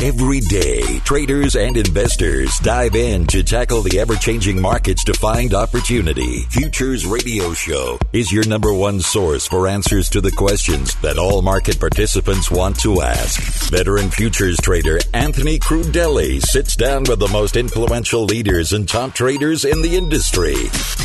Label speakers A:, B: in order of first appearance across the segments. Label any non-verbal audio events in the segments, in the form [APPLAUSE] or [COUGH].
A: Every day, traders and investors dive in to tackle the ever changing markets to find opportunity. Futures Radio Show is your number one source for answers to the questions that all market participants want to ask. Veteran futures trader Anthony Crudele sits down with the most influential leaders and top traders in the industry.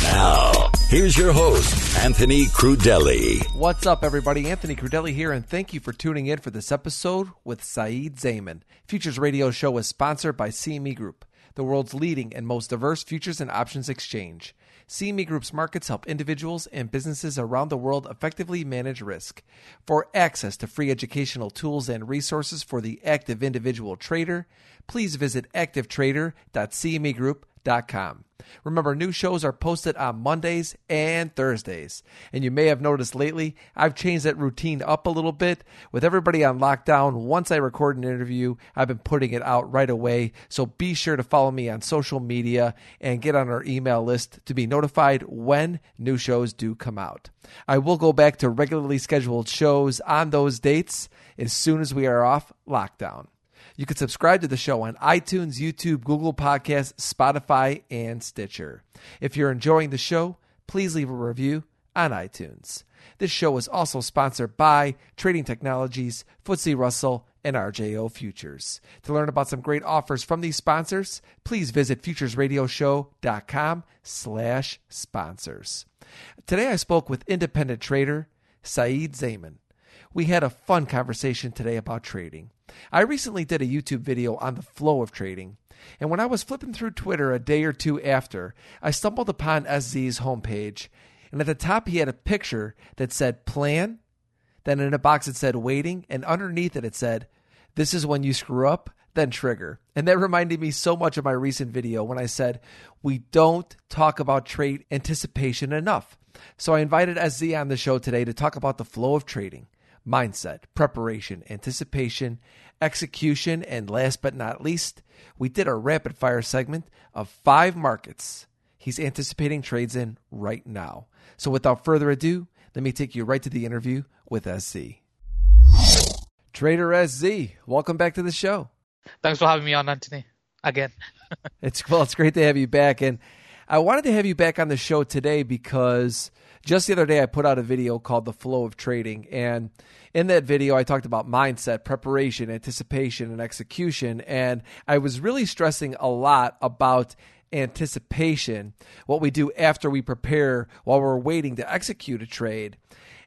A: Now, here's your host, Anthony Crudele.
B: What's up, everybody? Anthony Crudele here, and thank you for tuning in for this episode with Saeed Zaman. Futures Radio Show is sponsored by CME Group, the world's leading and most diverse futures and options exchange. CME Group's markets help individuals and businesses around the world effectively manage risk. For access to free educational tools and resources for the active individual trader, please visit activetrader.cmegroup.com com. Remember, new shows are posted on Mondays and Thursdays. And you may have noticed lately, I've changed that routine up a little bit. With everybody on lockdown, once I record an interview, I've been putting it out right away. So be sure to follow me on social media and get on our email list to be notified when new shows do come out. I will go back to regularly scheduled shows on those dates as soon as we are off lockdown. You can subscribe to the show on iTunes, YouTube, Google Podcasts, Spotify, and Stitcher. If you're enjoying the show, please leave a review on iTunes. This show is also sponsored by Trading Technologies, FTSE Russell, and RJO Futures. To learn about some great offers from these sponsors, please visit futuresradioshow.com slash sponsors. Today I spoke with independent trader Saeed Zaman. We had a fun conversation today about trading. I recently did a YouTube video on the flow of trading, and when I was flipping through Twitter a day or two after, I stumbled upon SZ's homepage, and at the top he had a picture that said plan, then in a box it said waiting, and underneath it it said, This is when you screw up, then trigger. And that reminded me so much of my recent video when I said, We don't talk about trade anticipation enough. So I invited SZ on the show today to talk about the flow of trading mindset, preparation, anticipation, execution, and last but not least, we did a rapid fire segment of five markets he's anticipating trades in right now. So without further ado, let me take you right to the interview with SZ. Trader SZ, welcome back to the show.
C: Thanks for having me on, Anthony. Again. [LAUGHS]
B: it's well, it's great to have you back. And I wanted to have you back on the show today because just the other day I put out a video called The Flow of Trading. And in that video, I talked about mindset, preparation, anticipation, and execution. And I was really stressing a lot about anticipation, what we do after we prepare while we're waiting to execute a trade.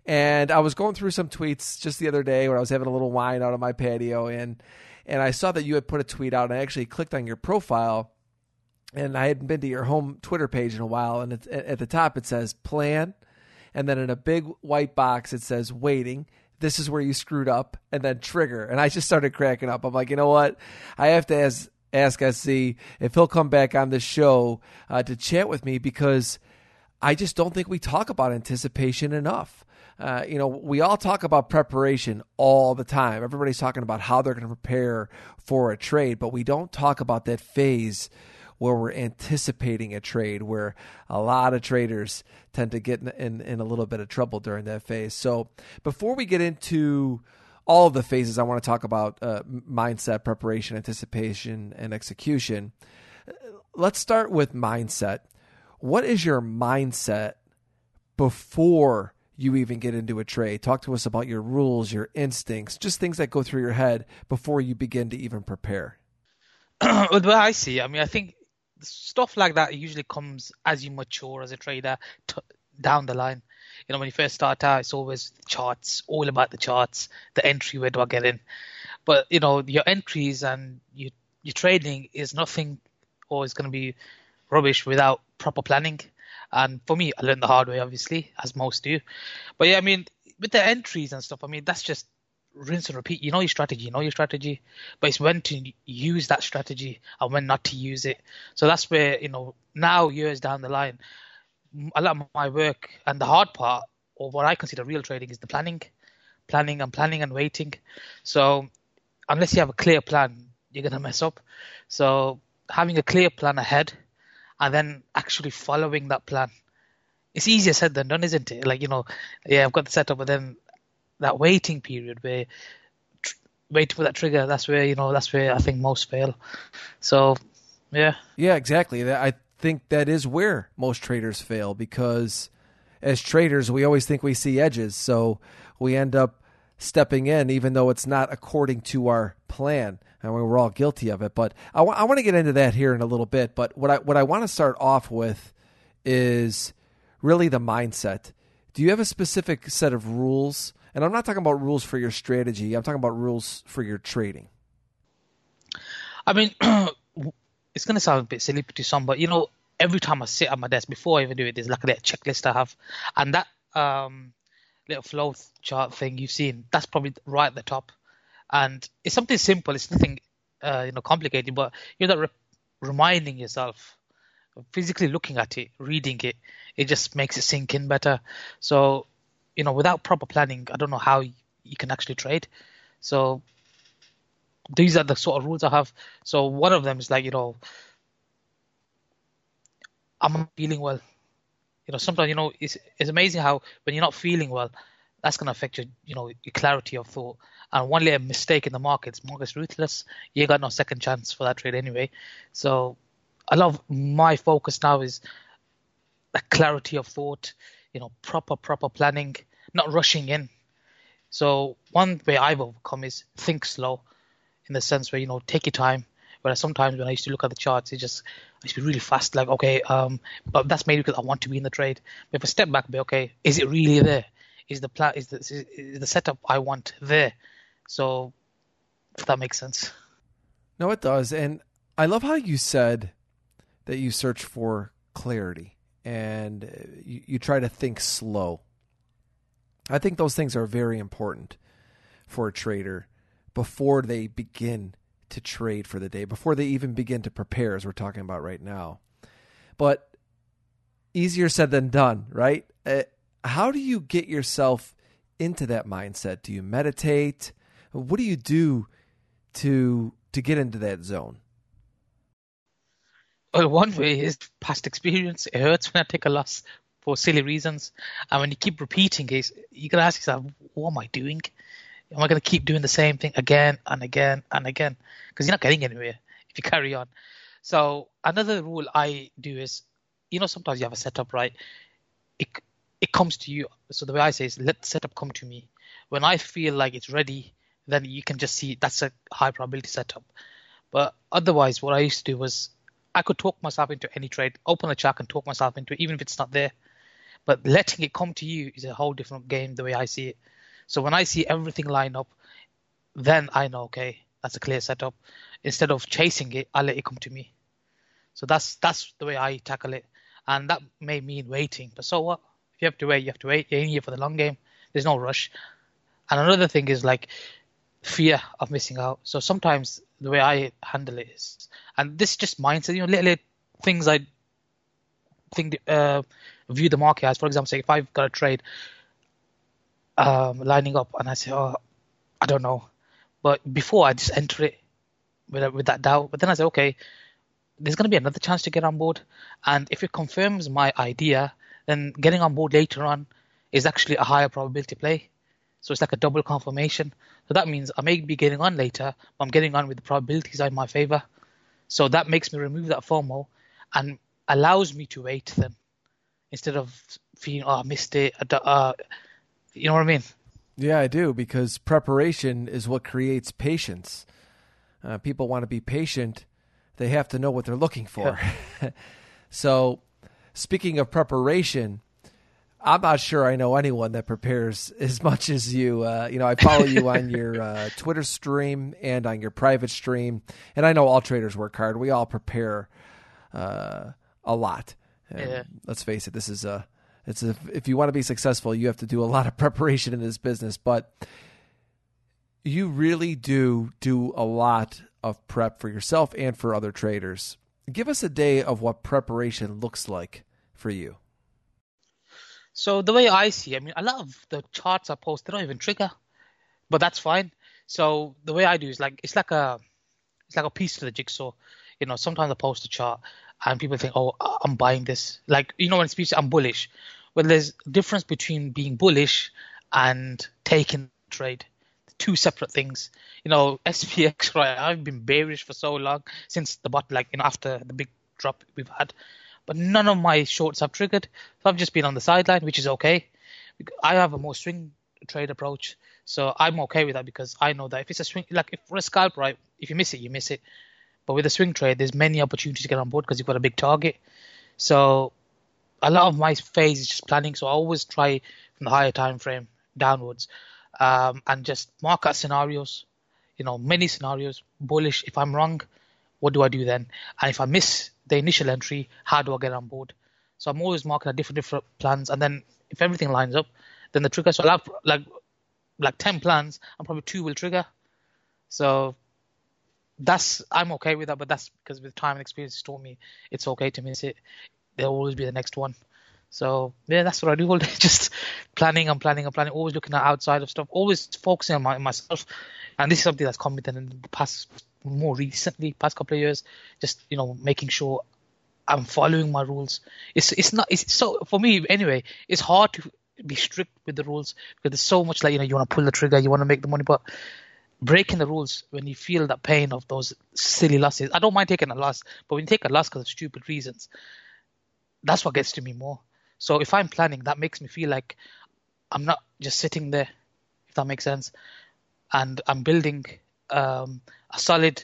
B: And I was going through some tweets just the other day when I was having a little wine out on my patio and and I saw that you had put a tweet out and I actually clicked on your profile and I hadn't been to your home Twitter page in a while and at the top it says plan and then in a big white box it says waiting. This is where you screwed up and then trigger. And i just started cracking up. I'm like you know what? I have to ask ask SZ if he'll come back on the show uh, to chat with me because i just don't think we talk about anticipation enough. Uh, you know, we all talk about preparation all the time. Everybody's talking about how they're going to prepare for a trade, but we don't talk about that phase where we're anticipating a trade, where a lot of traders tend to get in, in, in a little bit of trouble during that phase. So before we get into all of the phases, I want to talk about uh, mindset, preparation, anticipation, and execution. Let's start with mindset. What is your mindset before you even get into a trade? Talk to us about your rules, your instincts, just things that go through your head before you begin to even prepare. [CLEARS THROAT]
C: well, I see, I mean, I think stuff like that usually comes as you mature as a trader t- down the line. You know, when you first start out, it's always charts, all about the charts, the entry, where do I get in? But you know, your entries and you, your trading is nothing, or is going to be rubbish without proper planning. And for me, I learned the hard way, obviously, as most do. But yeah, I mean, with the entries and stuff, I mean, that's just rinse and repeat. You know your strategy, you know your strategy, but it's when to use that strategy and when not to use it. So that's where you know now years down the line, a lot of my work and the hard part, or what I consider real trading, is the planning, planning and planning and waiting. So unless you have a clear plan, you're gonna mess up. So having a clear plan ahead, and then actually following that plan. It's easier said than done, isn't it? Like you know, yeah, I've got the setup, but then that waiting period where waiting for that trigger. That's where you know that's where I think most fail. So, yeah.
B: Yeah, exactly. I think that is where most traders fail because as traders we always think we see edges, so we end up stepping in even though it's not according to our plan and we're all guilty of it but I, w- I want to get into that here in a little bit but what I what I want to start off with is really the mindset do you have a specific set of rules and I'm not talking about rules for your strategy I'm talking about rules for your trading
C: I mean [CLEARS THROAT] it's going to sound a bit silly to some but you know every time I sit at my desk before I even do it there's like a little checklist I have and that um little flow chart thing you've seen, that's probably right at the top. And it's something simple. It's nothing, uh, you know, complicated. But you're that re- reminding yourself, physically looking at it, reading it, it just makes it sink in better. So, you know, without proper planning, I don't know how you can actually trade. So these are the sort of rules I have. So one of them is like, you know, I'm not feeling well you know sometimes you know it's it's amazing how when you're not feeling well that's going to affect your you know your clarity of thought and one little mistake in the markets market's ruthless you got no second chance for that trade anyway so a lot of my focus now is a clarity of thought you know proper proper planning not rushing in so one way i've overcome is think slow in the sense where you know take your time Whereas sometimes when I used to look at the charts, it just I used to be really fast, like okay, um, but that's mainly because I want to be in the trade. But if I step back, be okay, is it really there? Is the plan is the is the setup I want there? So if that makes sense.
B: No, it does, and I love how you said that you search for clarity and you, you try to think slow. I think those things are very important for a trader before they begin to trade for the day before they even begin to prepare, as we're talking about right now. But easier said than done, right? Uh, how do you get yourself into that mindset? Do you meditate? What do you do to to get into that zone?
C: One way is past experience. It hurts when I take a loss for silly reasons, and when you keep repeating it, you gotta ask yourself, "What am I doing? Am I going to keep doing the same thing again and again and again? Because you're not getting anywhere if you carry on. So another rule I do is, you know, sometimes you have a setup, right? It it comes to you. So the way I say is, let the setup come to me. When I feel like it's ready, then you can just see that's a high probability setup. But otherwise, what I used to do was I could talk myself into any trade, open a chart and talk myself into it, even if it's not there. But letting it come to you is a whole different game, the way I see it. So when I see everything line up, then I know okay, that's a clear setup. Instead of chasing it, I let it come to me. So that's that's the way I tackle it, and that may mean waiting. But so what? If you have to wait, you have to wait. You're in here for the long game. There's no rush. And another thing is like fear of missing out. So sometimes the way I handle it is, and this is just mindset. You know, little, things I think uh, view the market as. For example, say if I've got a trade um, lining up, and I say, oh, I don't know. But before I just enter it with with that doubt. But then I say, okay, there's going to be another chance to get on board, and if it confirms my idea, then getting on board later on is actually a higher probability play. So it's like a double confirmation. So that means I may be getting on later, but I'm getting on with the probabilities in my favor. So that makes me remove that FOMO and allows me to wait then instead of feeling, oh, I missed it. Uh, you know what I mean?
B: Yeah, I do because preparation is what creates patience. Uh, people want to be patient; they have to know what they're looking for. Yeah. [LAUGHS] so, speaking of preparation, I'm not sure I know anyone that prepares as much as you. Uh, you know, I follow you on [LAUGHS] your uh, Twitter stream and on your private stream, and I know all traders work hard. We all prepare uh, a lot.
C: yeah.
B: Let's face it, this is a it's a, if you want to be successful, you have to do a lot of [LAUGHS] preparation in this business, but you really do do a lot of prep for yourself and for other traders. Give us a day of what preparation looks like for you.
C: So the way I see, I mean, a lot of the charts I post they don't even trigger, but that's fine. So the way I do is like it's like a it's like a piece to the jigsaw. You know, sometimes I post a chart and people think, oh, I'm buying this. Like you know, when it's I'm bullish, well, there's difference between being bullish and taking trade. two separate things. You know, [LAUGHS] SPX, right? I've been bearish for so long since the bot, like you know, after the big drop we've had, but none of my shorts have triggered. So I've just been on the sideline, which is okay. I have a more swing trade approach, so I'm okay with that because I know that if it's a swing, like if for a scalp, right, if you miss it, you miss it. But with a swing trade, there's many opportunities to get on board because you've got a big target. So a lot of my phase is just planning. So I always try from the higher time frame downwards um, and just mark out scenarios. You know, many scenarios. Bullish. If I'm wrong, what do I do then? And if I miss the initial entry, how do I get on board? So I'm always marking out different different plans, and then if everything lines up, then the trigger. So I'll have like like ten plans, and probably two will trigger. So that's I'm okay with that, but that's because with time and experience, it's taught me it's okay to miss it. There'll always be the next one. So yeah, that's what I do all day. [LAUGHS] Just planning and planning and planning. Always looking at outside of stuff. Always focusing on my, myself. And this is something that's come in the past, more recently, past couple of years. Just you know, making sure I'm following my rules. It's it's not. It's so for me anyway. It's hard to be strict with the rules because there's so much like you know you want to pull the trigger, you want to make the money, but breaking the rules when you feel that pain of those silly losses. I don't mind taking a loss, but when you take a loss because of stupid reasons, that's what gets to me more. So if I'm planning, that makes me feel like I'm not just sitting there, if that makes sense, and I'm building um, a solid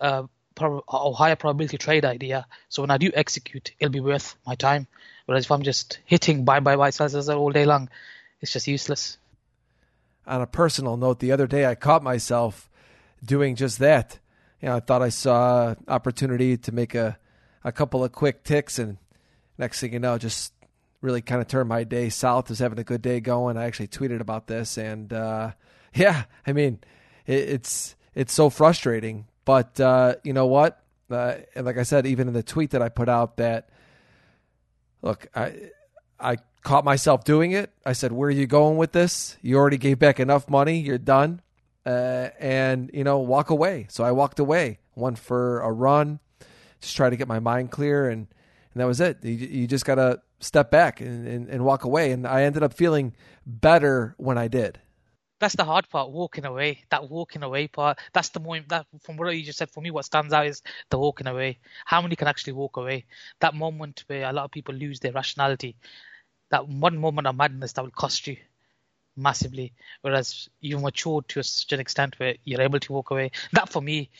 C: uh, or higher probability trade idea. So when I do execute, it'll be worth my time. Whereas if I'm just hitting buy, buy, buy, sell all day long, it's just useless.
B: On a personal note, the other day I caught myself doing just that. You know, I thought I saw opportunity to make a, a couple of quick ticks, and next thing you know, just really kind of turned my day south. Was having a good day going. I actually tweeted about this, and uh, [LAUGHS] yeah, I mean, it, it's it's so frustrating. But uh, you know what? Uh, and like I said, even in the tweet that I put out, that look, I I caught myself doing it. I said, "Where are you going with this? You already gave back enough money. You're done." Uh, and you know, walk away. So I walked away, went for a run, just try to get my mind clear, and and that was it. You, you just gotta step back and, and, and walk away. And I ended up feeling better when I did.
C: That's the hard part, walking away. That walking away part. That's the moment that from what you just said. For me, what stands out is the walking away. How many can actually walk away? That moment where a lot of people lose their rationality. That one moment of madness that will cost you massively. Whereas you've matured to such an extent where you're able to walk away. That for me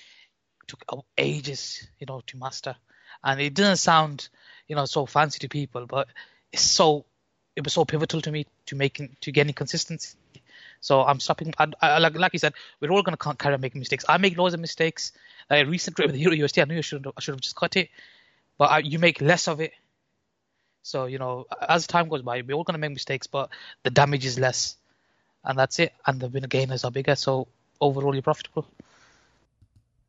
C: took ages, you know, to master. And it doesn't sound you know so fancy to people, but it's so it was so pivotal to me to making to getting consistency. So I'm stopping. I, I, uh, like, like you said, we're all going to carry on making mistakes. I make loads of mistakes. Like a recent trade with the Euro USD, I knew I should I should have just cut it, but I, you make less of it. So you know, as time goes by, we're all going to make mistakes, but the damage is less, and that's it. And the winner gainers are bigger, so overall you're profitable.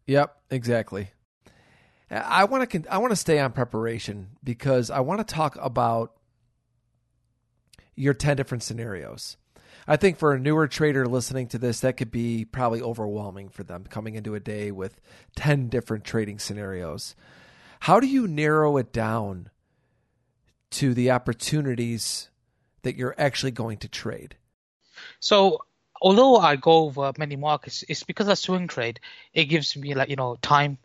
B: Yep, exactly. I want to I want to stay on preparation because I want to talk about your 10 different scenarios. I think for a newer trader listening to this, that could be probably overwhelming for them coming into a day with 10 different trading scenarios. How do you narrow it down to the opportunities that you're actually going to trade?
C: So, although I go over many markets, it's because I swing trade. It gives me like, you know, time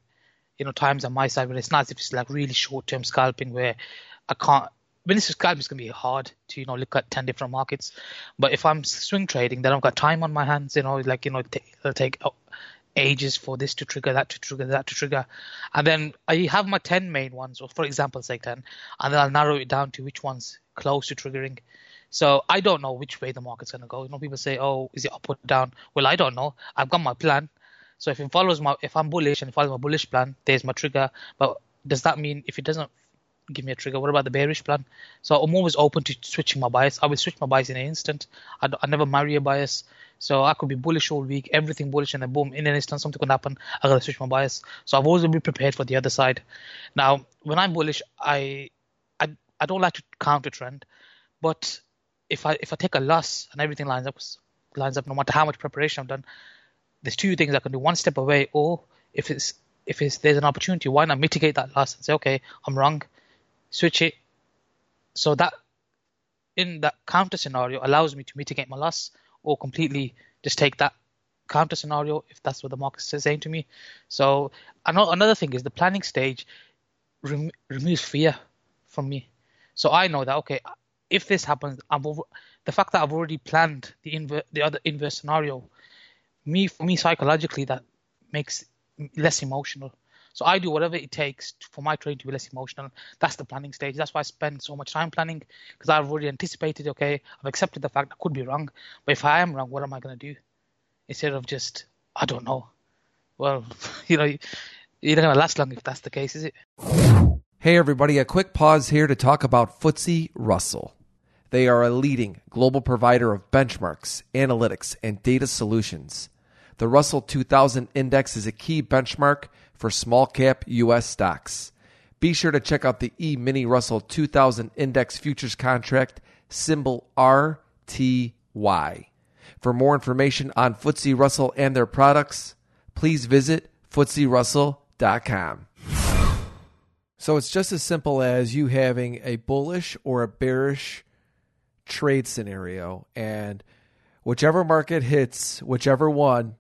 C: you know times on my side but it's as if it's like really short term scalping where I can't when it's scalping it's gonna be hard to you know look at ten different markets. But if I'm swing trading, then I've got time on my hands. You know, like you know it'll take ages for this to trigger, that to trigger, that to trigger, and then I have my ten main ones, or for example, say ten, and then I'll narrow it down to which ones close to triggering. So I don't know which way the market's gonna go. You know, people say, "Oh, is it up or down?" Well, I don't know. I've got my plan. So if it follows my, if I'm bullish and follows my bullish plan, there's my trigger. But does that mean if it doesn't give me a trigger, what about the bearish plan? So I'm always open to switching my bias. I will switch my bias in an instant. I, I never marry a bias. So I could be bullish all week, everything bullish, and then boom, in an instant something could happen. I gotta switch my bias. So I've always been prepared for the other side. Now, when I'm bullish, I I, I don't like to counter trend, but if I if I take a loss and everything lines up lines up, no matter how much preparation I've done, there's two things I can do: one step away, or if it's if it's there's an opportunity, why not mitigate that loss and say, okay, I'm wrong, switch it. So that in that counter scenario allows me to mitigate my loss or completely just take that counter scenario if that's what the market is saying to me. So another thing is the planning stage rem- removes fear from me. So I know that okay, if this happens, I'm over, the fact that I've already planned the inver- the other inverse scenario, me for me psychologically that makes less emotional. So I do whatever it takes for my trade to be less emotional. That's the planning stage. That's why I spend so much time planning because I've already anticipated. Okay, I've accepted the fact I could be wrong, but if I am wrong, what am I going to do? Instead of just I don't know. Well, [LAUGHS] you know, you're not going to last long if that's the case, is it?
B: Hey everybody, a quick pause here to talk about FTSE Russell. They are a leading global provider of benchmarks, analytics, and data solutions. The Russell 2000 Index is a key benchmark for small cap U.S. stocks. Be sure to check out the E Mini Russell 2000 Index Futures Contract, symbol RTY. For more information on FTSE Russell and their products, please visit FTSERussell.com. So it's just as simple as you having a bullish or a bearish trade scenario, and whichever market hits whichever one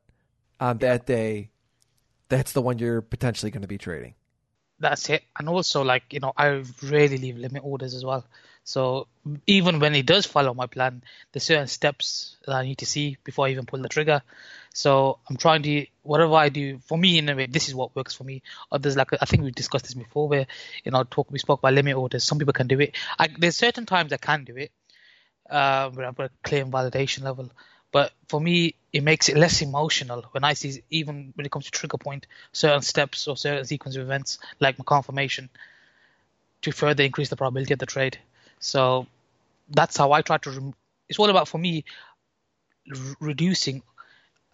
B: on that day, that's the one you're potentially going to be trading.
C: That's it. And also, like, you know, I really leave limit orders as well. So even when it does follow my plan, there's certain steps that I need to see before I even pull the trigger. So I'm trying to whatever I do for me in a way. This is what works for me. Others like I think we discussed this before, where you know talk we spoke about limit orders. Some people can do it. I, there's certain times I can do it, uh, where I've got a clear validation level. But for me, it makes it less emotional when I see, even when it comes to trigger point, certain steps or certain sequence of events, like my confirmation, to further increase the probability of the trade. So that's how I try to. It's all about for me reducing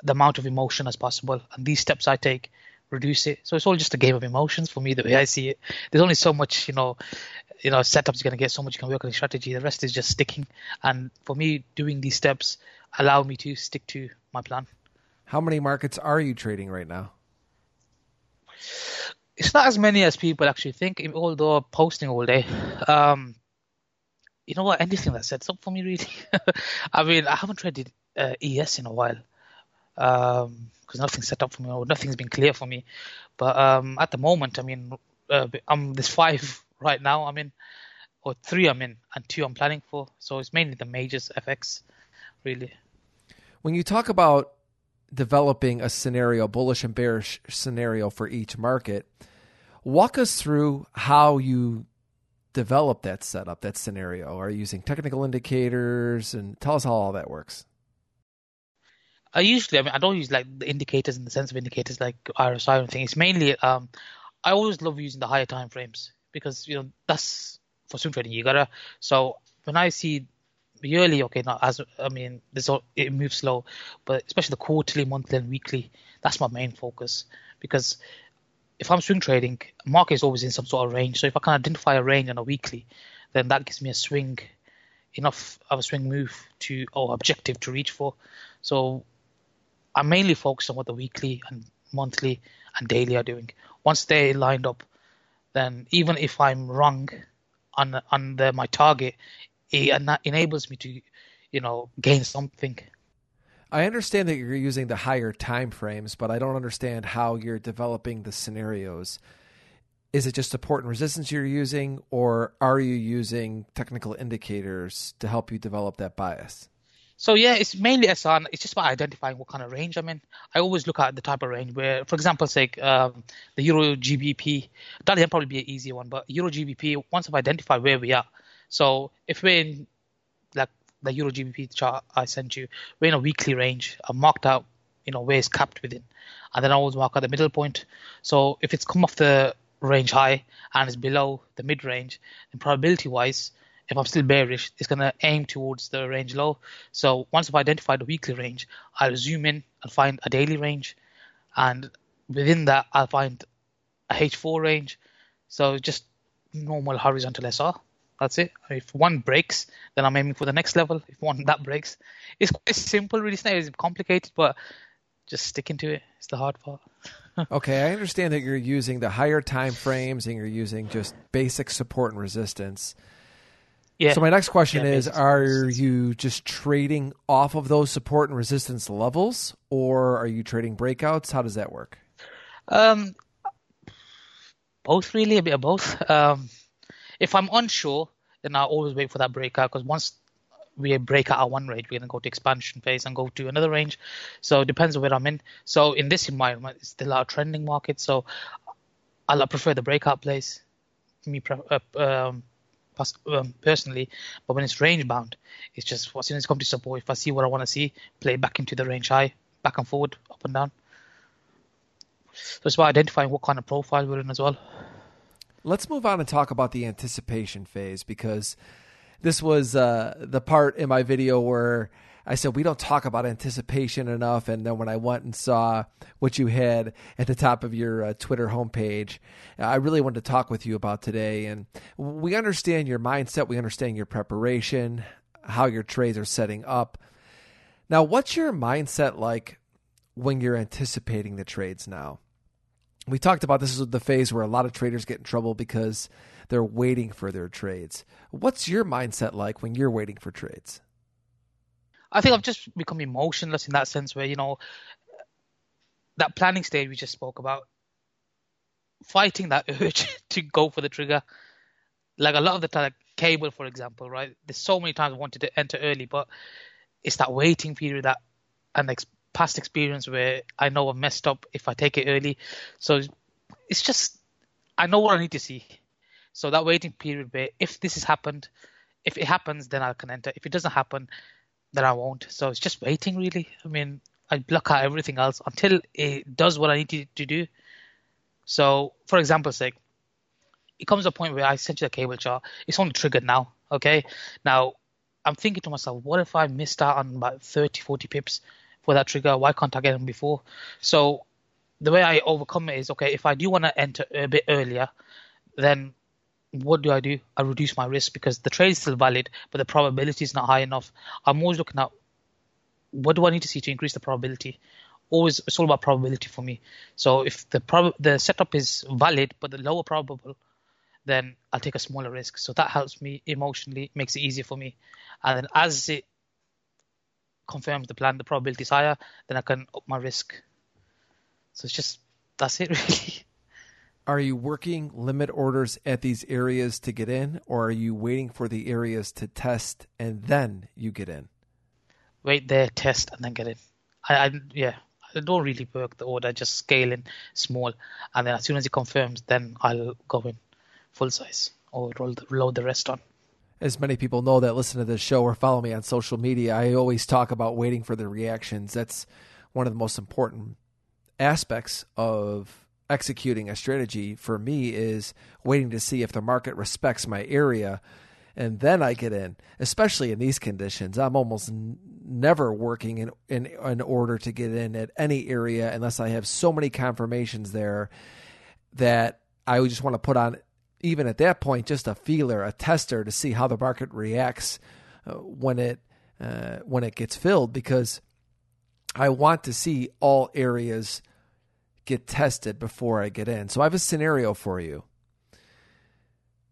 C: the amount of emotion as possible, and these steps I take reduce it. So it's all just a game of emotions for me, the way I see it. There's only so much, you know, you know, setups you're gonna get, so much you can work on the strategy. The rest is just sticking. And for me, doing these steps allow me to stick to my plan.
B: How many markets are you trading right now?
C: It's not as many as people actually think, although posting all day. Um, you know what? Anything that sets up for me, really. [LAUGHS] I mean, I haven't traded uh, ES in a while because um, nothing's set up for me or nothing's been clear for me. But um, at the moment, I mean, uh, I'm there's five right now. I'm in, or three I'm in, and two I'm planning for. So it's mainly the majors FX really.
B: When you talk about developing a scenario, bullish and bearish scenario for each market, walk us through how you develop that setup, that scenario. Are you using technical indicators and tell us how all that works?
C: I usually, I mean, I don't use like the indicators in the sense of indicators like RSI or anything. It's mainly, um, I always love using the higher time frames because you know that's for swing trading. You gotta. So when I see yearly, okay, not as I mean, this all, it moves slow, but especially the quarterly, monthly, and weekly, that's my main focus because if I'm swing trading, market is always in some sort of range. So if I can identify a range on a weekly, then that gives me a swing, enough of a swing move to or objective to reach for. So I mainly focus on what the weekly and monthly and daily are doing. Once they lined up, then even if I'm wrong on on the, my target, it enables me to, you know, gain something.
B: I understand that you're using the higher time frames, but I don't understand how you're developing the scenarios. Is it just support and resistance you're using, or are you using technical indicators to help you develop that bias?
C: So yeah, it's mainly SR. It's just about identifying what kind of range I'm in. I always look at the type of range where, for example, say um, the Euro GBP. That'll probably be an easier one, but Euro GBP. Once I've identified where we are, so if we're in like the Euro GBP chart I sent you, we're in a weekly range. I've marked out, you know, where it's capped within, and then I always mark out the middle point. So if it's come off the range high and it's below the mid range, then probability wise, if I'm still bearish, it's going to aim towards the range low. So once I've identified the weekly range, I'll zoom in and find a daily range, and within that I'll find a H4 range. So just normal horizontal SR. That's it. If one breaks, then I'm aiming for the next level. If one that breaks, it's quite simple. Really, it's not complicated, but just sticking to it is the hard part. [LAUGHS]
B: okay, I understand that you're using the higher time frames and you're using just basic support and resistance.
C: Yeah.
B: So my next question
C: Yeah,
B: is: Are
C: resistance.
B: you just trading off of those support and resistance levels, or are you trading breakouts? How does that work?
C: Um, both really, a bit of both. Um, if I'm unsure, then I always wait for that breakout because once we break out our one range, we're gonna go to expansion phase and go to another range. So it depends on where I'm in. So in this environment, it's still our trending market. So I prefer the breakout place. Me pre- uh, um, um, personally, but when it's range bound, it's just as soon as it comes to support, if I see what I want to see, play back into the range high, back and forward, up and down. So it's about identifying what kind of profile we're in as well.
B: Let's move on and talk about the anticipation phase because this was uh, the part in my video where I said we don't talk about anticipation enough. And then when I went and saw what you had at the top of your uh, Twitter homepage, I really wanted to talk with you about today. And we understand your mindset, we understand your preparation, how your trades are setting up. Now, what's your mindset like when you're anticipating the trades now? we talked about this is the phase where a lot of traders get in trouble because they're waiting for their trades. What's your mindset like when you're waiting for trades?
C: I think I've just become emotionless in that sense where, you know, that planning stage we just spoke about, fighting that [LAUGHS] urge to go for the trigger. Like a lot of the time, like cable, for example, right? There's so many times I wanted to enter early, but it's that waiting period that and ex- past experience where I know I've messed up if I take it early. So it's just I know what I need to see. So that waiting period where if this has happened, if it happens, then I can enter. If it doesn't happen, then I won't. So it's just waiting, really. I mean, I block out everything else until it does what I need to, to do. So, for example's sake, it comes to a point where I sent you the cable chart. It's only triggered now. Okay. Now, I'm thinking to myself, what if I missed out on about 30, 40 pips for that trigger? Why can't I get them before? So, the way I overcome it is okay, if I do want to enter a bit earlier, then what do I do? I reduce my risk because the trade is still valid, but the probability is not high enough. I'm always looking at what do I need to see to increase the probability. Always, it's all about probability for me. So if the prob- the setup is valid but the lower probable, then I'll take a smaller risk. So that helps me emotionally, makes it easier for me. And then as it confirms the plan, the probability is higher, then I can up my risk. So it's just that's it [LAUGHS] really.
B: Are you working limit orders at these areas to get in, or are you waiting for the areas to test and then you get in?
C: Wait there, test, and then get in. I, I yeah, I don't really work the order, just scale in small, and then as soon as it confirms, then I'll go in full size or roll the, load the rest on.
B: As many people know that listen to this show or follow me on social media, I always talk about waiting for the reactions. That's one of the most important aspects of executing a strategy for me is waiting to see if the market respects my area and then I get in, especially in these conditions. I'm almost n- never working in, in in order to get in at any area unless I have so many confirmations there that I would just want to put on even at that point just a feeler, a tester to see how the market reacts uh, when it uh, when it gets filled because I want to see all areas get tested before I get in. So I have a scenario for you.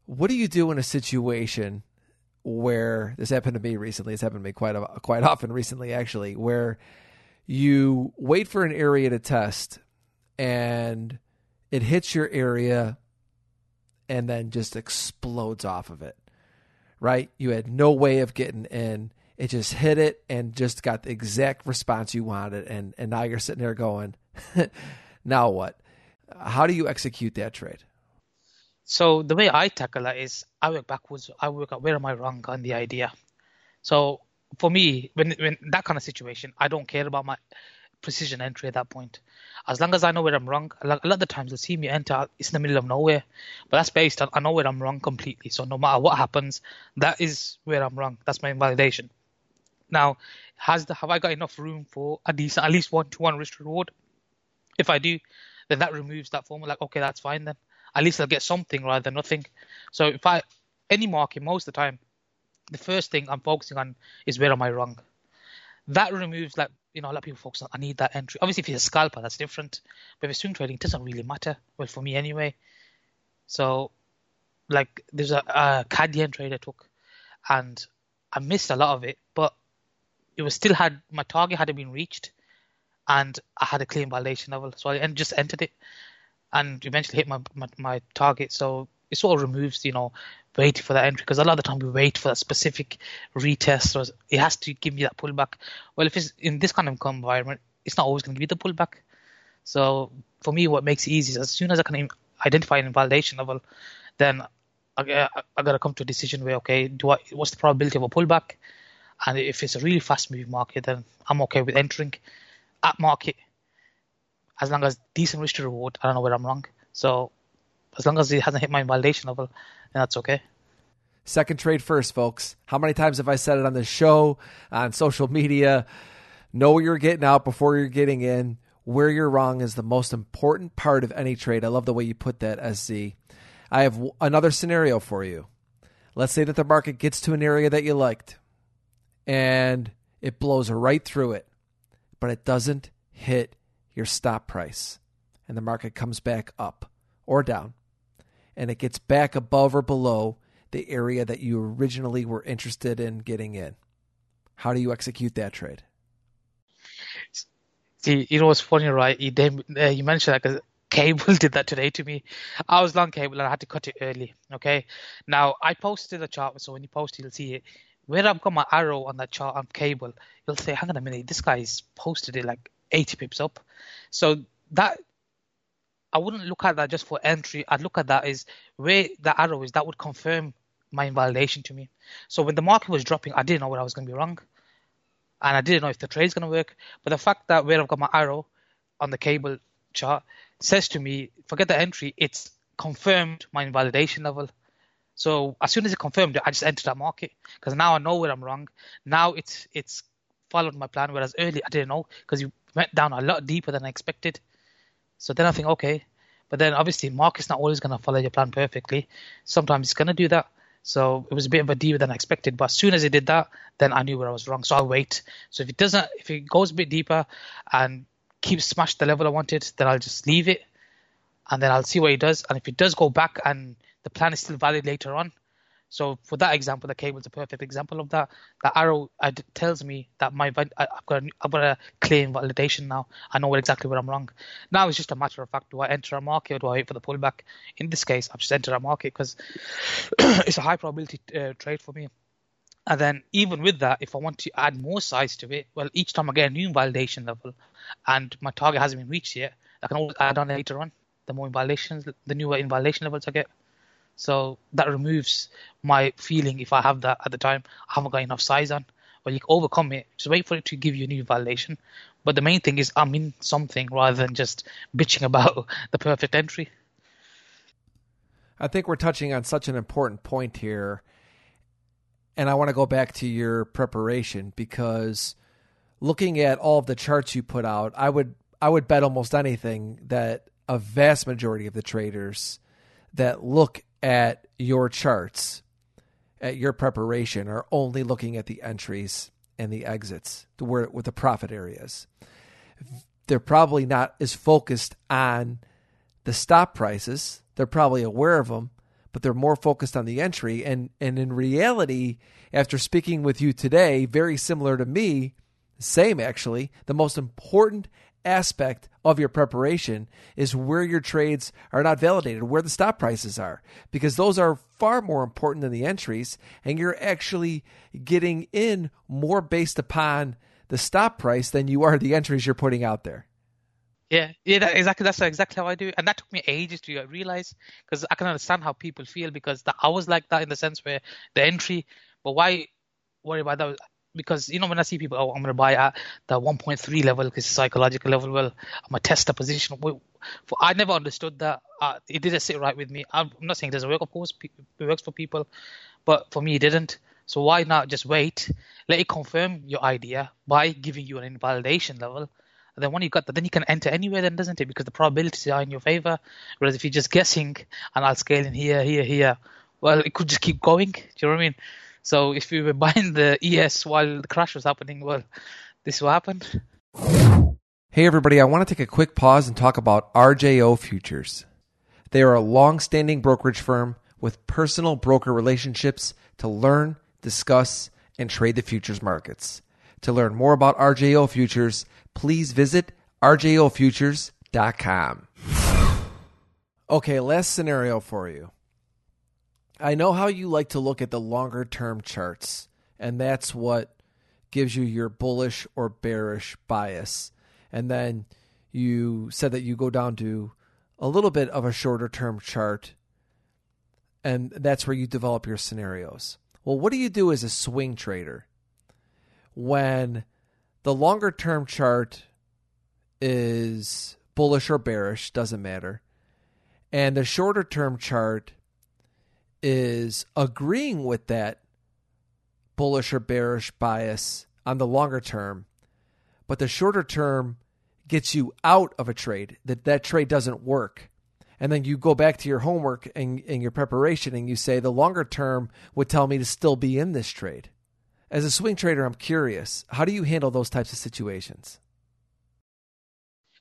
B: What do you do in a situation where this happened to me recently? It's happened to me quite a, quite often recently, actually, where you wait for an area to test and it hits your area and then just explodes off of it. Right? You had no way of getting in. It just hit it and just got the exact response you wanted, and and now you're sitting there going, [LAUGHS] now what? How do you execute that trade?
C: So the way I tackle that is I work backwards. I work out where am I wrong on the idea. So for me, when when that kind of situation, I don't care about my precision entry at that point. As long as I know where I'm wrong, a lot of the times you'll see me enter, it's in the middle of nowhere. But that's based on I know where I'm wrong completely. So no matter what happens, that is where I'm wrong. That's my validation. Now, has the have I got enough room for a decent at least one to one risk reward? If I do, then that removes that FOMO. Like, okay, that's fine then. At least I'll get something rather than nothing. So if I any market most of the time, the first thing I'm focusing on is where am I wrong. That removes like you know a lot of people focus on I need that entry. Obviously, if you're a scalper, that's different. But if it's swing trading, it doesn't really matter. Well, for me anyway. So, like there's a, a Cadian trade I took, and I missed a lot of it, but it was still had my target hadn't been reached, and I had a clear validation level, so I just entered it, and eventually hit my my, my target. So it sort of removes, you know, waiting for that entry because a lot of the time we wait for a specific retest or it has to give me that pullback. Well, if it's in this kind of environment, it's not always going to give you the pullback. So for me, what makes it easy is as soon as I can identify an invalidation level, then I, I got to come to a decision where okay, do I what's the probability of a pullback? And if it's a really fast moving market, then I'm okay with entering at market as long as decent risk to reward. I don't know where I'm wrong. So as long as it hasn't hit my validation level, then that's okay.
B: Second trade first, folks. How many times have I said it on the show, on social media? Know what you're getting out before you're getting in. Where you're wrong is the most important part of any trade. I love the way you put that, SZ. I have another scenario for you. Let's say that the market gets to an area that you liked and it blows right through it, but it doesn't hit your stop price and the market comes back up or down and it gets back above or below the area that you originally were interested in getting in. How do you execute that trade?
C: See, you know what's funny, right? You, uh, you mentioned that Cable [LAUGHS] did that today to me. I was long Cable and I had to cut it early. Okay. Now I posted a chart, so when you post, you'll see it. Where I've got my arrow on that chart on Cable, you'll say, "Hang on a minute, this guy's posted it like 80 pips up." So that I wouldn't look at that just for entry. I'd look at that as where the arrow is. That would confirm my invalidation to me. So when the market was dropping, I didn't know where I was going to be wrong, and I didn't know if the trade's going to work. But the fact that where I've got my arrow on the cable chart says to me, forget the entry, it's confirmed my invalidation level. So as soon as it confirmed I just entered that market because now I know where I'm wrong. Now it's it's followed my plan, whereas early I didn't know because you went down a lot deeper than I expected. So then I think, okay, but then obviously market's not always going to follow your plan perfectly. Sometimes it's going to do that. So it was a bit of a deeper than I expected. But as soon as it did that, then I knew where I was wrong. So I'll wait. So if it doesn't, if it goes a bit deeper and keeps smash the level I wanted, then I'll just leave it, and then I'll see what it does. And if it does go back and the plan is still valid later on, so for that example, the cable is a perfect example of that. The arrow uh, tells me that my I've got a, I've got a claim validation now. I know exactly where I'm wrong. Now it's just a matter of fact: do I enter a market or do I wait for the pullback? In this case, I've just entered a market because [COUGHS] it's a high probability uh, trade for me. And then even with that, if I want to add more size to it, well, each time I get a new validation level, and my target hasn't been reached yet, I can always add on later on. The more invalidations, the newer invalidation levels I get. So that removes my feeling if I have that at the time, I haven't got enough size on. Well, you can overcome it. Just wait for it to give you a new validation. But the main thing is I'm in something rather than just bitching about [LAUGHS] the perfect entry.
B: I think we're touching on such an important point here and I want to go back to your preparation because looking at all of the charts you put out, I would I would bet almost anything that a vast majority of the traders that look at your charts at your preparation are only looking at the entries and the exits to where with the profit areas. They're probably not as focused on the stop prices. They're probably aware of them, but they're more focused on the entry. And, and in reality, after speaking with you today, very similar to me, same actually, the most important aspect of your preparation is where your trades are not validated, where the stop prices are, because those are far more important than the entries, and you're actually getting in more based upon the stop price than you are the entries you're putting out there.
C: Yeah, yeah, that, exactly. That's exactly how I do, and that took me ages to uh, realize because I can understand how people feel because the, I was like that in the sense where the entry, but why worry about that? Because you know when I see people, oh, I'm going to buy at the 1.3 level because psychological level. Well, I'm a test the position. I never understood that. Uh, it didn't sit right with me. I'm not saying it doesn't work. Of course, it works for people, but for me, it didn't. So why not just wait, let it confirm your idea by giving you an invalidation level and then when you got that, then you can enter anywhere, then doesn't it? Because the probabilities are in your favor. Whereas if you're just guessing and I'll scale in here, here, here, well, it could just keep going. Do you know what I mean? So if you were [LAUGHS] buying the ES while the crash was happening, well, this will happen.
B: Hey, everybody, I want to take a quick pause and talk about RJO Futures. They are a long standing brokerage firm with personal broker relationships to learn discuss, and trade the futures markets. To learn more about RJO Futures, please visit rjofutures.com. Okay, last scenario for you. I know how you like to look at the longer term charts, and that's what gives you your bullish or bearish bias. And then you said that you go down to a little bit of a shorter term chart, and that's where you develop your scenarios. Well, what do you do as a swing trader when the longer term chart is bullish or bearish, doesn't matter, and the shorter term chart is agreeing with that bullish or bearish bias on the longer term, but the shorter term gets you out of a trade, that that trade doesn't work. And then you go back to your homework and, and your preparation and you say the longer term would tell me to still be in this trade. As a swing trader, I'm curious, how do you handle those types of situations?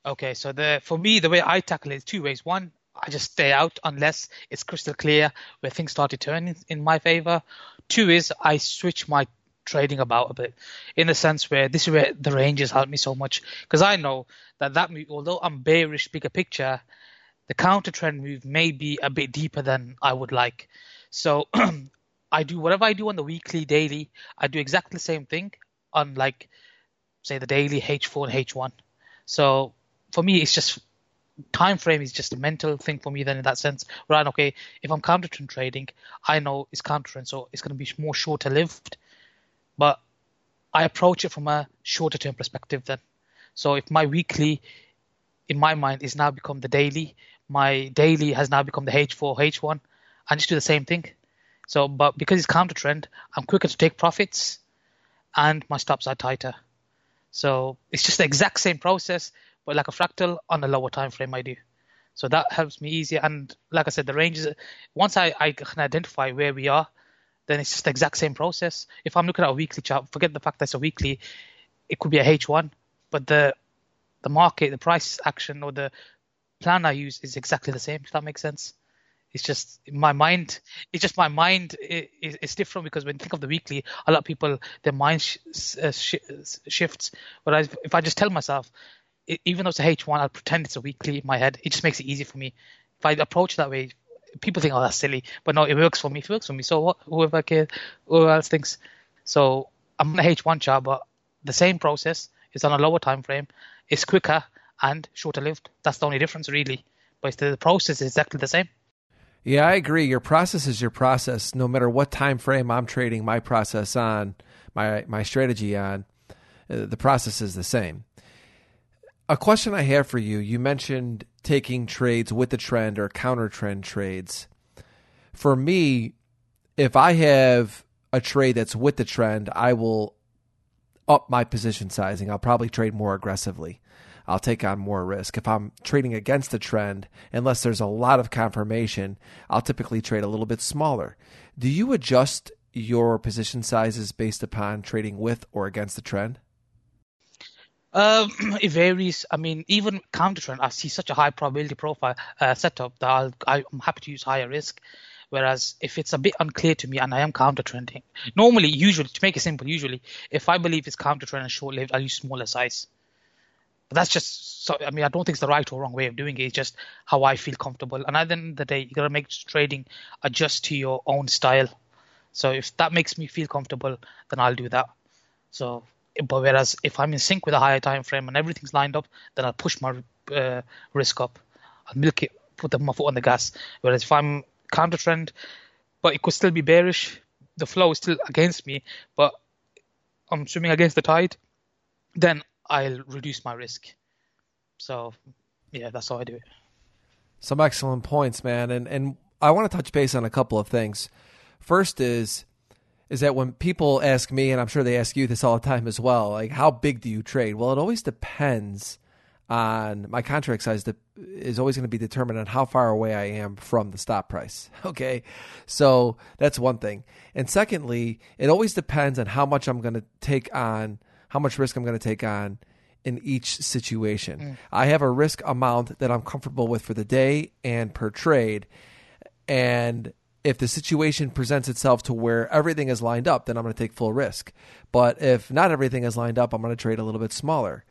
C: Okay, so the for me the way I tackle it is two ways. One, I just stay out unless it's crystal clear where things start to turn in, my favor. Two is I switch my trading about a bit in the sense where this is where the ranges help me so much because I know that that move, although I'm bearish bigger picture, the counter trend move may be a bit deeper than I would like. So [CLEARS THROAT] I do whatever I do on the weekly, daily, I do exactly the same thing on like say the daily H4 and H1. So for me, it's just time frame is just a mental thing for me then in that sense. Right, okay, if I'm counter trend trading, I know it's counter trend, so it's going to be more shorter lived. But I approach it from a shorter term perspective then. So if my weekly, in my mind, is now become the daily, my daily has now become the H4, H1, I just do the same thing. So, but because it's counter trend, I'm quicker to take profits, and my stops are tighter. So it's just the exact same process, but like a fractal on a lower time frame I do. So that helps me easier. And like I said, the ranges, once I, I can identify where we are, then it's just the exact same process. If I'm looking at a weekly chart, forget the fact that it's a weekly, it could be a H1, but the the market, the price action or the plan I use is exactly the same, if that makes sense. It's just my mind. It's just my mind is, is different because when you think of the weekly, a lot of people their mind sh- uh, sh- shifts. Whereas if I just tell myself even though it's a H1, I'll pretend it's a weekly in my head. It just makes it easy for me. If I approach that way, people think, oh, that's silly. But no, it works for me. It works for me. So what, whoever cares, whoever else thinks. So I'm on a H1 chart, but the same process is on a lower time frame. It's quicker and shorter lived. That's the only difference, really. But the process is exactly the same.
B: Yeah, I agree. Your process is your process. No matter what time frame I'm trading my process on, my my strategy on, uh, the process is the same. A question I have for you you mentioned taking trades with the trend or counter trend trades. For me, if I have a trade that's with the trend, I will up my position sizing. I'll probably trade more aggressively. I'll take on more risk. If I'm trading against the trend, unless there's a lot of confirmation, I'll typically trade a little bit smaller. Do you adjust your position sizes based upon trading with or against the trend?
C: Um, [CLEARS THROAT] it varies. I mean, even counter trend, I see such a high probability profile uh, setup that I'll, I'm happy to use higher risk. Whereas if it's a bit unclear to me and I am counter trending, normally, usually, to make it simple, usually, if I believe it's counter trend and short lived, I'll use smaller size. But that's just so. I mean, I don't think it's the right or wrong way of doing it. It's just how I feel comfortable. And at the end of the day, you gotta make trading adjust to your own style. So if that makes me feel comfortable, then I'll do that. So but whereas if I'm in sync with a higher time frame and everything's lined up, then I'll push my uh, risk up. I'll milk it, put the, my foot on the gas. Whereas if I'm counter trend, but it could still be bearish, the flow is still against me, but I'm swimming against the tide, then I'll reduce my risk. So, yeah, that's how I do it.
B: Some excellent points, man. And and I want to touch base on a couple of things. First is is that when people ask me, and I'm sure they ask you this all the time as well, like how big do you trade? Well, it always depends on my contract size that is always going to be determined on how far away I am from the stop price. [LAUGHS] Okay. So that's one thing. And secondly, it always depends on how much I'm going to take on, how much risk I'm going to take on in each situation. Mm. I have a risk amount that I'm comfortable with for the day and per trade. And if the situation presents itself to where everything is lined up, then I'm going to take full risk. But if not everything is lined up, I'm going to trade a little bit smaller.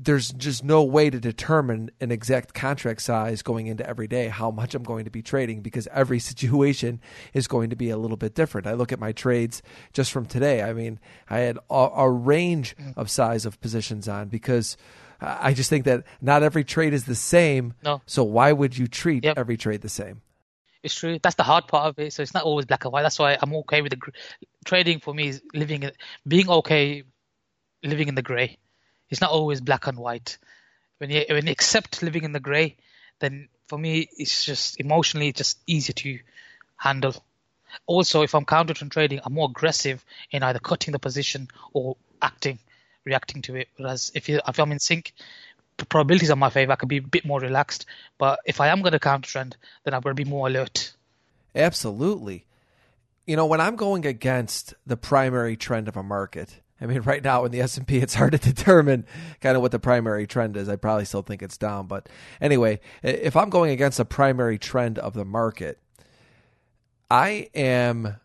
B: There's just no way to determine an exact contract size going into every day, how much I'm going to be trading, because every [LAUGHS] situation is going to be a little bit different. I look at my trades just from today. I mean, I had a, a range of size of positions on because I just think that not every trade is the same.
C: No.
B: So why would you treat
C: Yep.
B: every trade the same?
C: It's true. That's the hard part of it. So it's not always black and white. That's why I'm okay with the gr- trading. For me, is living, in, being okay, living in the grey. It's not always black and white. When you when you accept living in the grey, then for me it's just emotionally just easier to handle. Also, if I'm counter trend trading, I'm more aggressive in either cutting the position or acting, reacting to it. Whereas if you if I'm in sync, probabilities are my favor. I can be a bit more relaxed. But if I am going to counter trend, then I'm going to be more alert.
B: Absolutely. You know, when I'm going against the primary trend of a market, I mean, [LAUGHS] right now in the S and P, it's hard to determine kind of what the primary trend is. I probably still think it's down, but anyway, if I'm going against the primary trend of the market, I am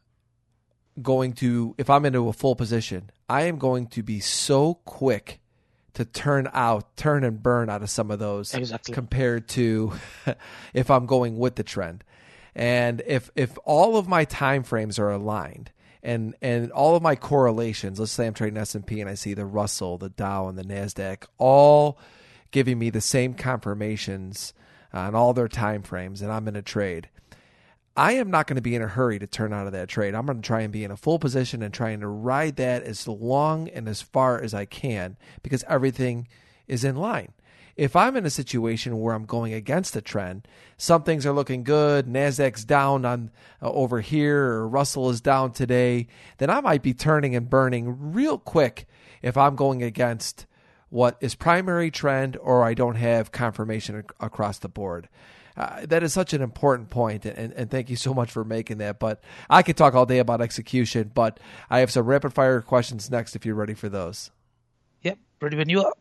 B: going to, if I'm into a full position, I am going to be so quick to turn out, turn and burn out of some of those
C: Exactly.
B: compared to [LAUGHS] if I'm going with the trend. And if if all of my time frames are aligned and and all of my correlations, let's say I'm trading S&P and I see the Russell, the Dow and the Nasdaq all giving me the same confirmations on all their time frames and I'm in a trade. I am not going to be in a hurry to turn out of that trade. I'm going to try and be in a full position and trying to ride that as long and as far as I can because everything is in line. If I'm in a situation where I'm going against a trend, some things are looking good, Nasdaq's down on uh, over here or Russell is down today, then I might be turning and burning real quick if I'm going against what is primary trend or I don't have confirmation ac- across the board. Uh, that is such an important point, and, and thank you so much for making that. But I could talk all day about execution, but I have some rapid fire questions next if you're ready for those.
C: Yep, ready when you are.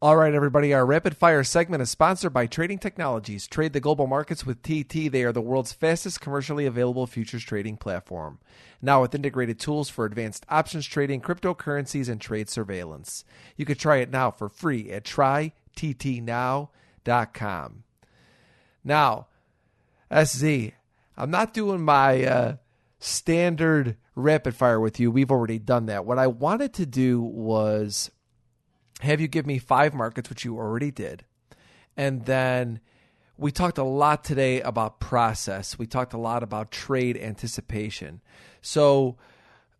B: All right, everybody. Our rapid fire segment is sponsored by Trading Technologies. Trade the global markets with TT. They are the world's fastest commercially available futures trading platform. Now, with integrated tools for advanced options trading, cryptocurrencies, and trade surveillance. You can try it now for free at tryttnow.com. Now, SZ, I'm not doing my uh, standard rapid fire with you. We've already done that. What I wanted to do was have you give me five markets, which you already did. And then we talked a lot today about process. We talked a lot about trade anticipation. So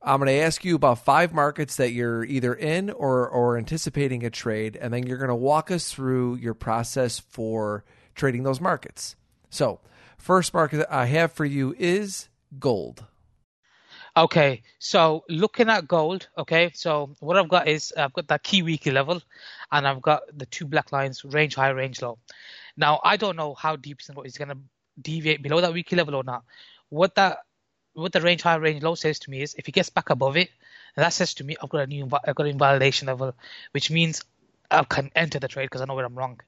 B: I'm going to ask you about five markets that you're either in or, or anticipating a trade. And then you're going to walk us through your process for trading those markets. So, first market I have for you is gold.
C: Okay, so looking at gold, okay, so what I've got is I've got that key weekly level and I've got the two black lines, range high, range low. Now, I don't know how deep it's going to deviate below that weekly level or not. What that what the range high, range low says to me is if it gets back above it, that says to me I've got a new I've got an invalidation level, which means I can enter the trade because I know where I'm wrong.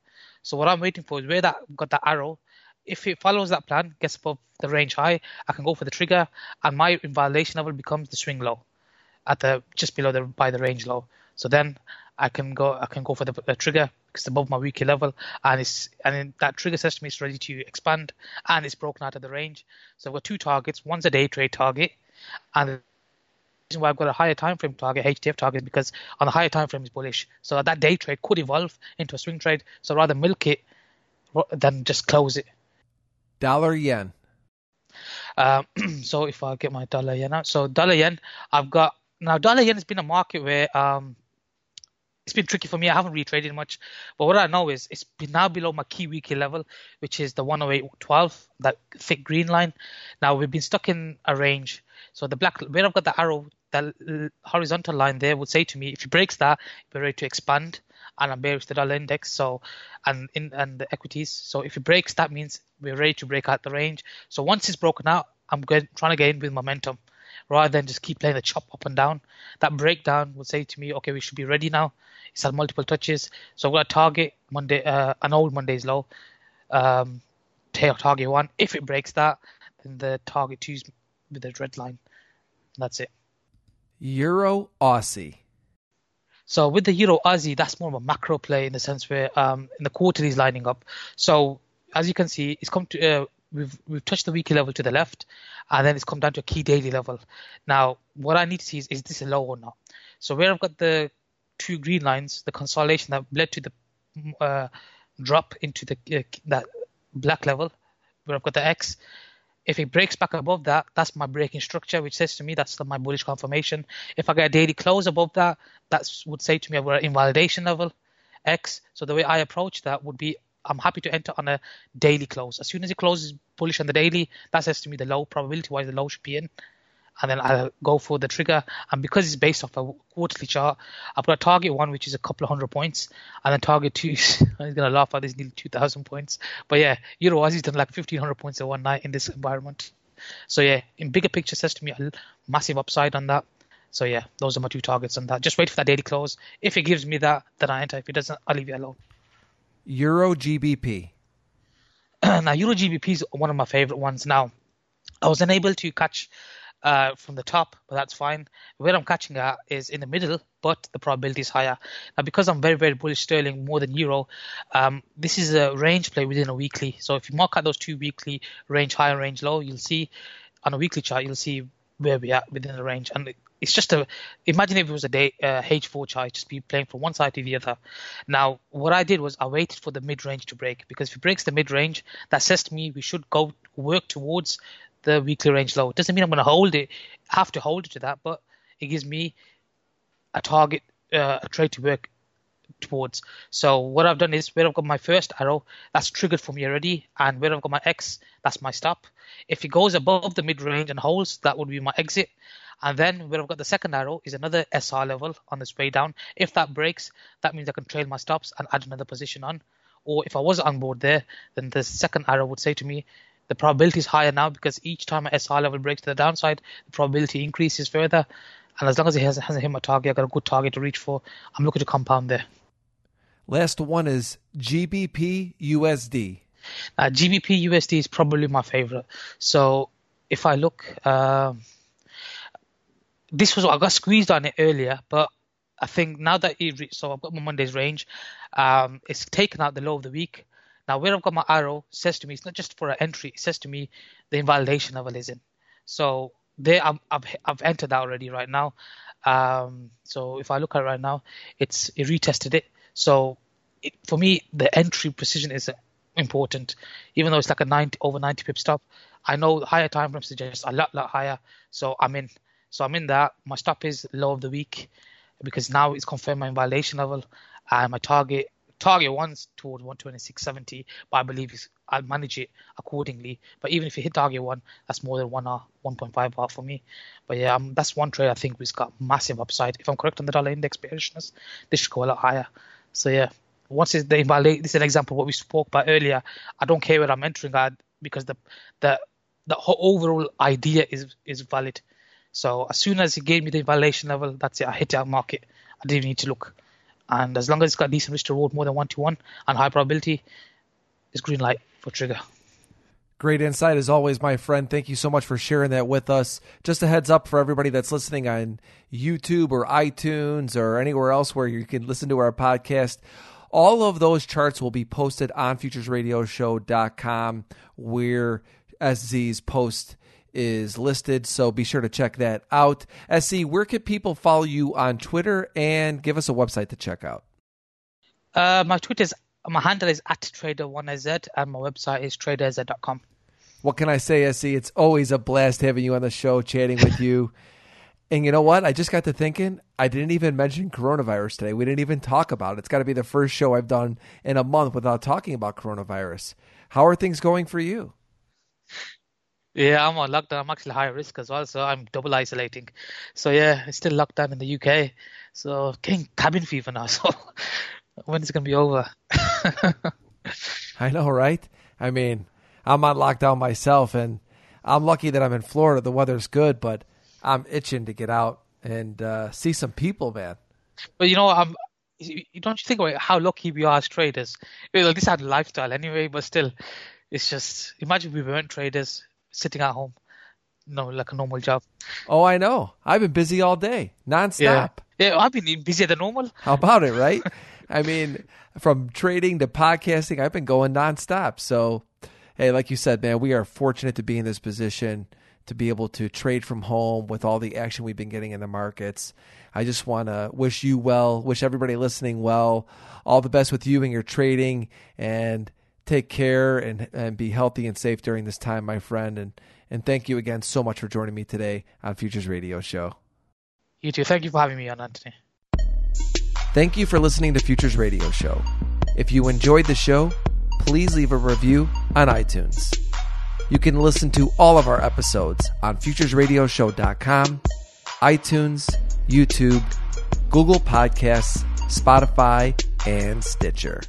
C: So what I'm waiting for is where that got that arrow. If it follows that plan, gets above the range high, I can go for the trigger, and my invalidation level becomes the swing low, at the just below the by the range low. So then I can go I can go for the, the trigger because it's above my weekly level, and it's and that trigger me it's ready to expand, and it's broken out of the range. So I've got two targets. One's a day trade target, and reason why I've got a higher time frame target, HTF target, because on the higher time frame is bullish. So that day trade could evolve into a swing trade. So rather milk it than just close it.
B: Dollar yen.
C: Um, [CLEARS THROAT] so if I get my dollar yen out, so dollar yen, I've got now dollar yen has been a market where um, it's been tricky for me. I haven't retraded much, but what I know is it's been now below my key weekly level, which is the 108.12, that thick green line. Now we've been stuck in a range. So the black where I've got the arrow, that horizontal line there would say to me, if it breaks that, we're ready to expand. And I'm bearish the dollar index, so and in and the equities. So if it breaks, that means we're ready to break out the range. So once it's broken out, I'm going, trying to get in with momentum rather than just keep playing the chop up and down. That breakdown would say to me, okay, we should be ready now. It's had multiple touches, so I've got a target Monday, uh, an old Monday's low, um, target one. If it breaks that, then the target two is with the red line. That's it.
B: Euro Aussie.
C: So with the Euro Aussie, that's more of a macro play in the sense where um, in the quarterly is lining up. So as you can see, it's come to uh, we've we've touched the weekly level to the left, and then it's come down to a key daily level. Now, what I need to see is is this a low or not? So where I've got the two green lines, the consolidation that led to the uh, drop into the uh, that black level, where I've got the X. If it breaks back above that, that's my breaking structure, which says to me that's my bullish confirmation. If I get a daily close above that, that would say to me we're at invalidation level X. So the way I approach that would be I'm happy to enter on a daily close. As soon as it closes bullish on the daily, that says to me the low probability wise the low should be in. And then I'll go for the trigger. And because it's based off a quarterly chart, I've got a target one, which is a couple of hundred points, and then target two, [LAUGHS] is, I'm gonna laugh at this, nearly two thousand points. But yeah, Euro Aussie's done like fifteen hundred points in one night in this environment. So yeah, in bigger picture, says to me a massive upside on that. So yeah, those are my two targets on that. Just wait for that daily close. If it gives me that, then I enter. If it doesn't, I'll leave it alone.
B: Euro GBP. [CLEARS THROAT]
C: now, Euro GBP is one of my favorite ones. Now, I was unable to catch uh, from the top, but that's fine. Where I'm catching at is in the middle, but the probability is higher. Now, because I'm very, very bullish sterling more than euro, um, this is a range play within a weekly. So if you mark out those two weekly range high and range low, you'll see on a weekly chart, you'll see where we are within the range. And it's just a imagine if it was a day uh, H4 chart, just be playing from one side to the other. Now, what I did was I waited for the mid range to break because if it breaks the mid range, that says to me we should go work towards the weekly range low. Doesn't mean I'm going to hold it, have to hold it to that, but it gives me a target, uh, a trade to work towards. So what I've done is where I've got my first arrow, that's triggered for me already, and where I've got my X, that's my stop. If it goes above the mid range and holds, that would be my exit. And then where I've got the second arrow is another SR level on this way down. If that breaks, that means I can trail my stops and add another position on. Or if I was on board there, then the second arrow would say to me, the probability is higher now because each time a SR level breaks to the downside, the probability increases further. And as long as it hasn't, hasn't hit my target, I've got a good target to reach for. I'm looking to compound there.
B: Last one is GBP USD.
C: Uh, GBP USD is probably my favorite. So if I look, um, this was I got squeezed on it earlier, but I think now that it reached so I've got my Monday's range, um, it's taken out the low of the week. Now where I've got my arrow says to me it's not just for an entry. It says to me the invalidation level is in. So there I've I've, I've entered that already right now. Um, so if I look at right now, it's it retested it. So it, for me the entry precision is important, even though it's like a 90 over 90 pip stop. I know higher time frames suggest a lot lot higher, so I'm in. So I'm in that. My stop is low of the week because now it's confirmed my violation level and my target target one's toward 126.70, but I believe I'll manage it accordingly. But even if you hit target one, that's more than one R, 1.5 R for me. But yeah, um, that's one trade I think we've got massive upside. If I'm correct on the dollar index bearishness, this should go a lot higher. So yeah, once it's the this is an example of what we spoke about earlier. I don't care where I'm entering at because the the the overall idea is is valid. So as soon as he gave me the violation level, that's it. I hit it out market. I didn't even need to look. And as long as it's got decent risk to reward, more than one to one, and high probability, it's green light for trigger.
B: Great insight as always, my friend. Thank you so much for sharing that with us. Just a heads up for everybody that's listening on YouTube or iTunes or anywhere else where you can listen to our podcast. All of those charts will be posted on futuresradioshow.com where SZ's post is listed, so be sure to check that out. SZ, where can people follow you on Twitter and give us a website to check out?
C: Uh, my Twitter is my handle is at trader1z and my website is traderz.com.
B: What can I say, SZ? It's always a blast having you on the show, chatting with you. [LAUGHS] and you know what? I just got to thinking, I didn't even mention coronavirus today. We didn't even talk about it. It's got to be the first show I've done in a month without talking about coronavirus. How are things going for you?
C: Yeah, I'm on lockdown. I'm actually high risk as well, so I'm double isolating. So yeah, it's still locked down in the UK. So getting cabin fever now. [LAUGHS] So when is it gonna be over? [LAUGHS]
B: I know, right? I mean, I'm on lockdown myself, and I'm lucky that I'm in Florida. The weather's good, but I'm itching to get out and uh, see some people, man.
C: But you know, I'm. Don't you think about how lucky we are as traders? Well, this had a lifestyle anyway, but still, it's just imagine we weren't traders sitting at home. No, like a normal job.
B: Oh, I know. I've been busy all day, nonstop.
C: Yeah. Yeah, I've been busier than normal.
B: How about it, right? [LAUGHS] I mean, from trading to podcasting, I've been going nonstop. So, hey, like you said, man, we are fortunate to be in this position to be able to trade from home with all the action we've been getting in the markets. I just want to wish you well, wish everybody listening well, all the best with you and your trading, and take care and, and be healthy and safe during this time, my friend. And, and thank you again so much for joining me today on Futures Radio Show.
C: You too. Thank you for having me on, Anthony.
B: Thank you for listening to Futures Radio Show. If you enjoyed the show, please leave a review on iTunes. You can listen to all of our episodes on futuresradioshow.com, iTunes, YouTube, Google Podcasts, Spotify, and Stitcher.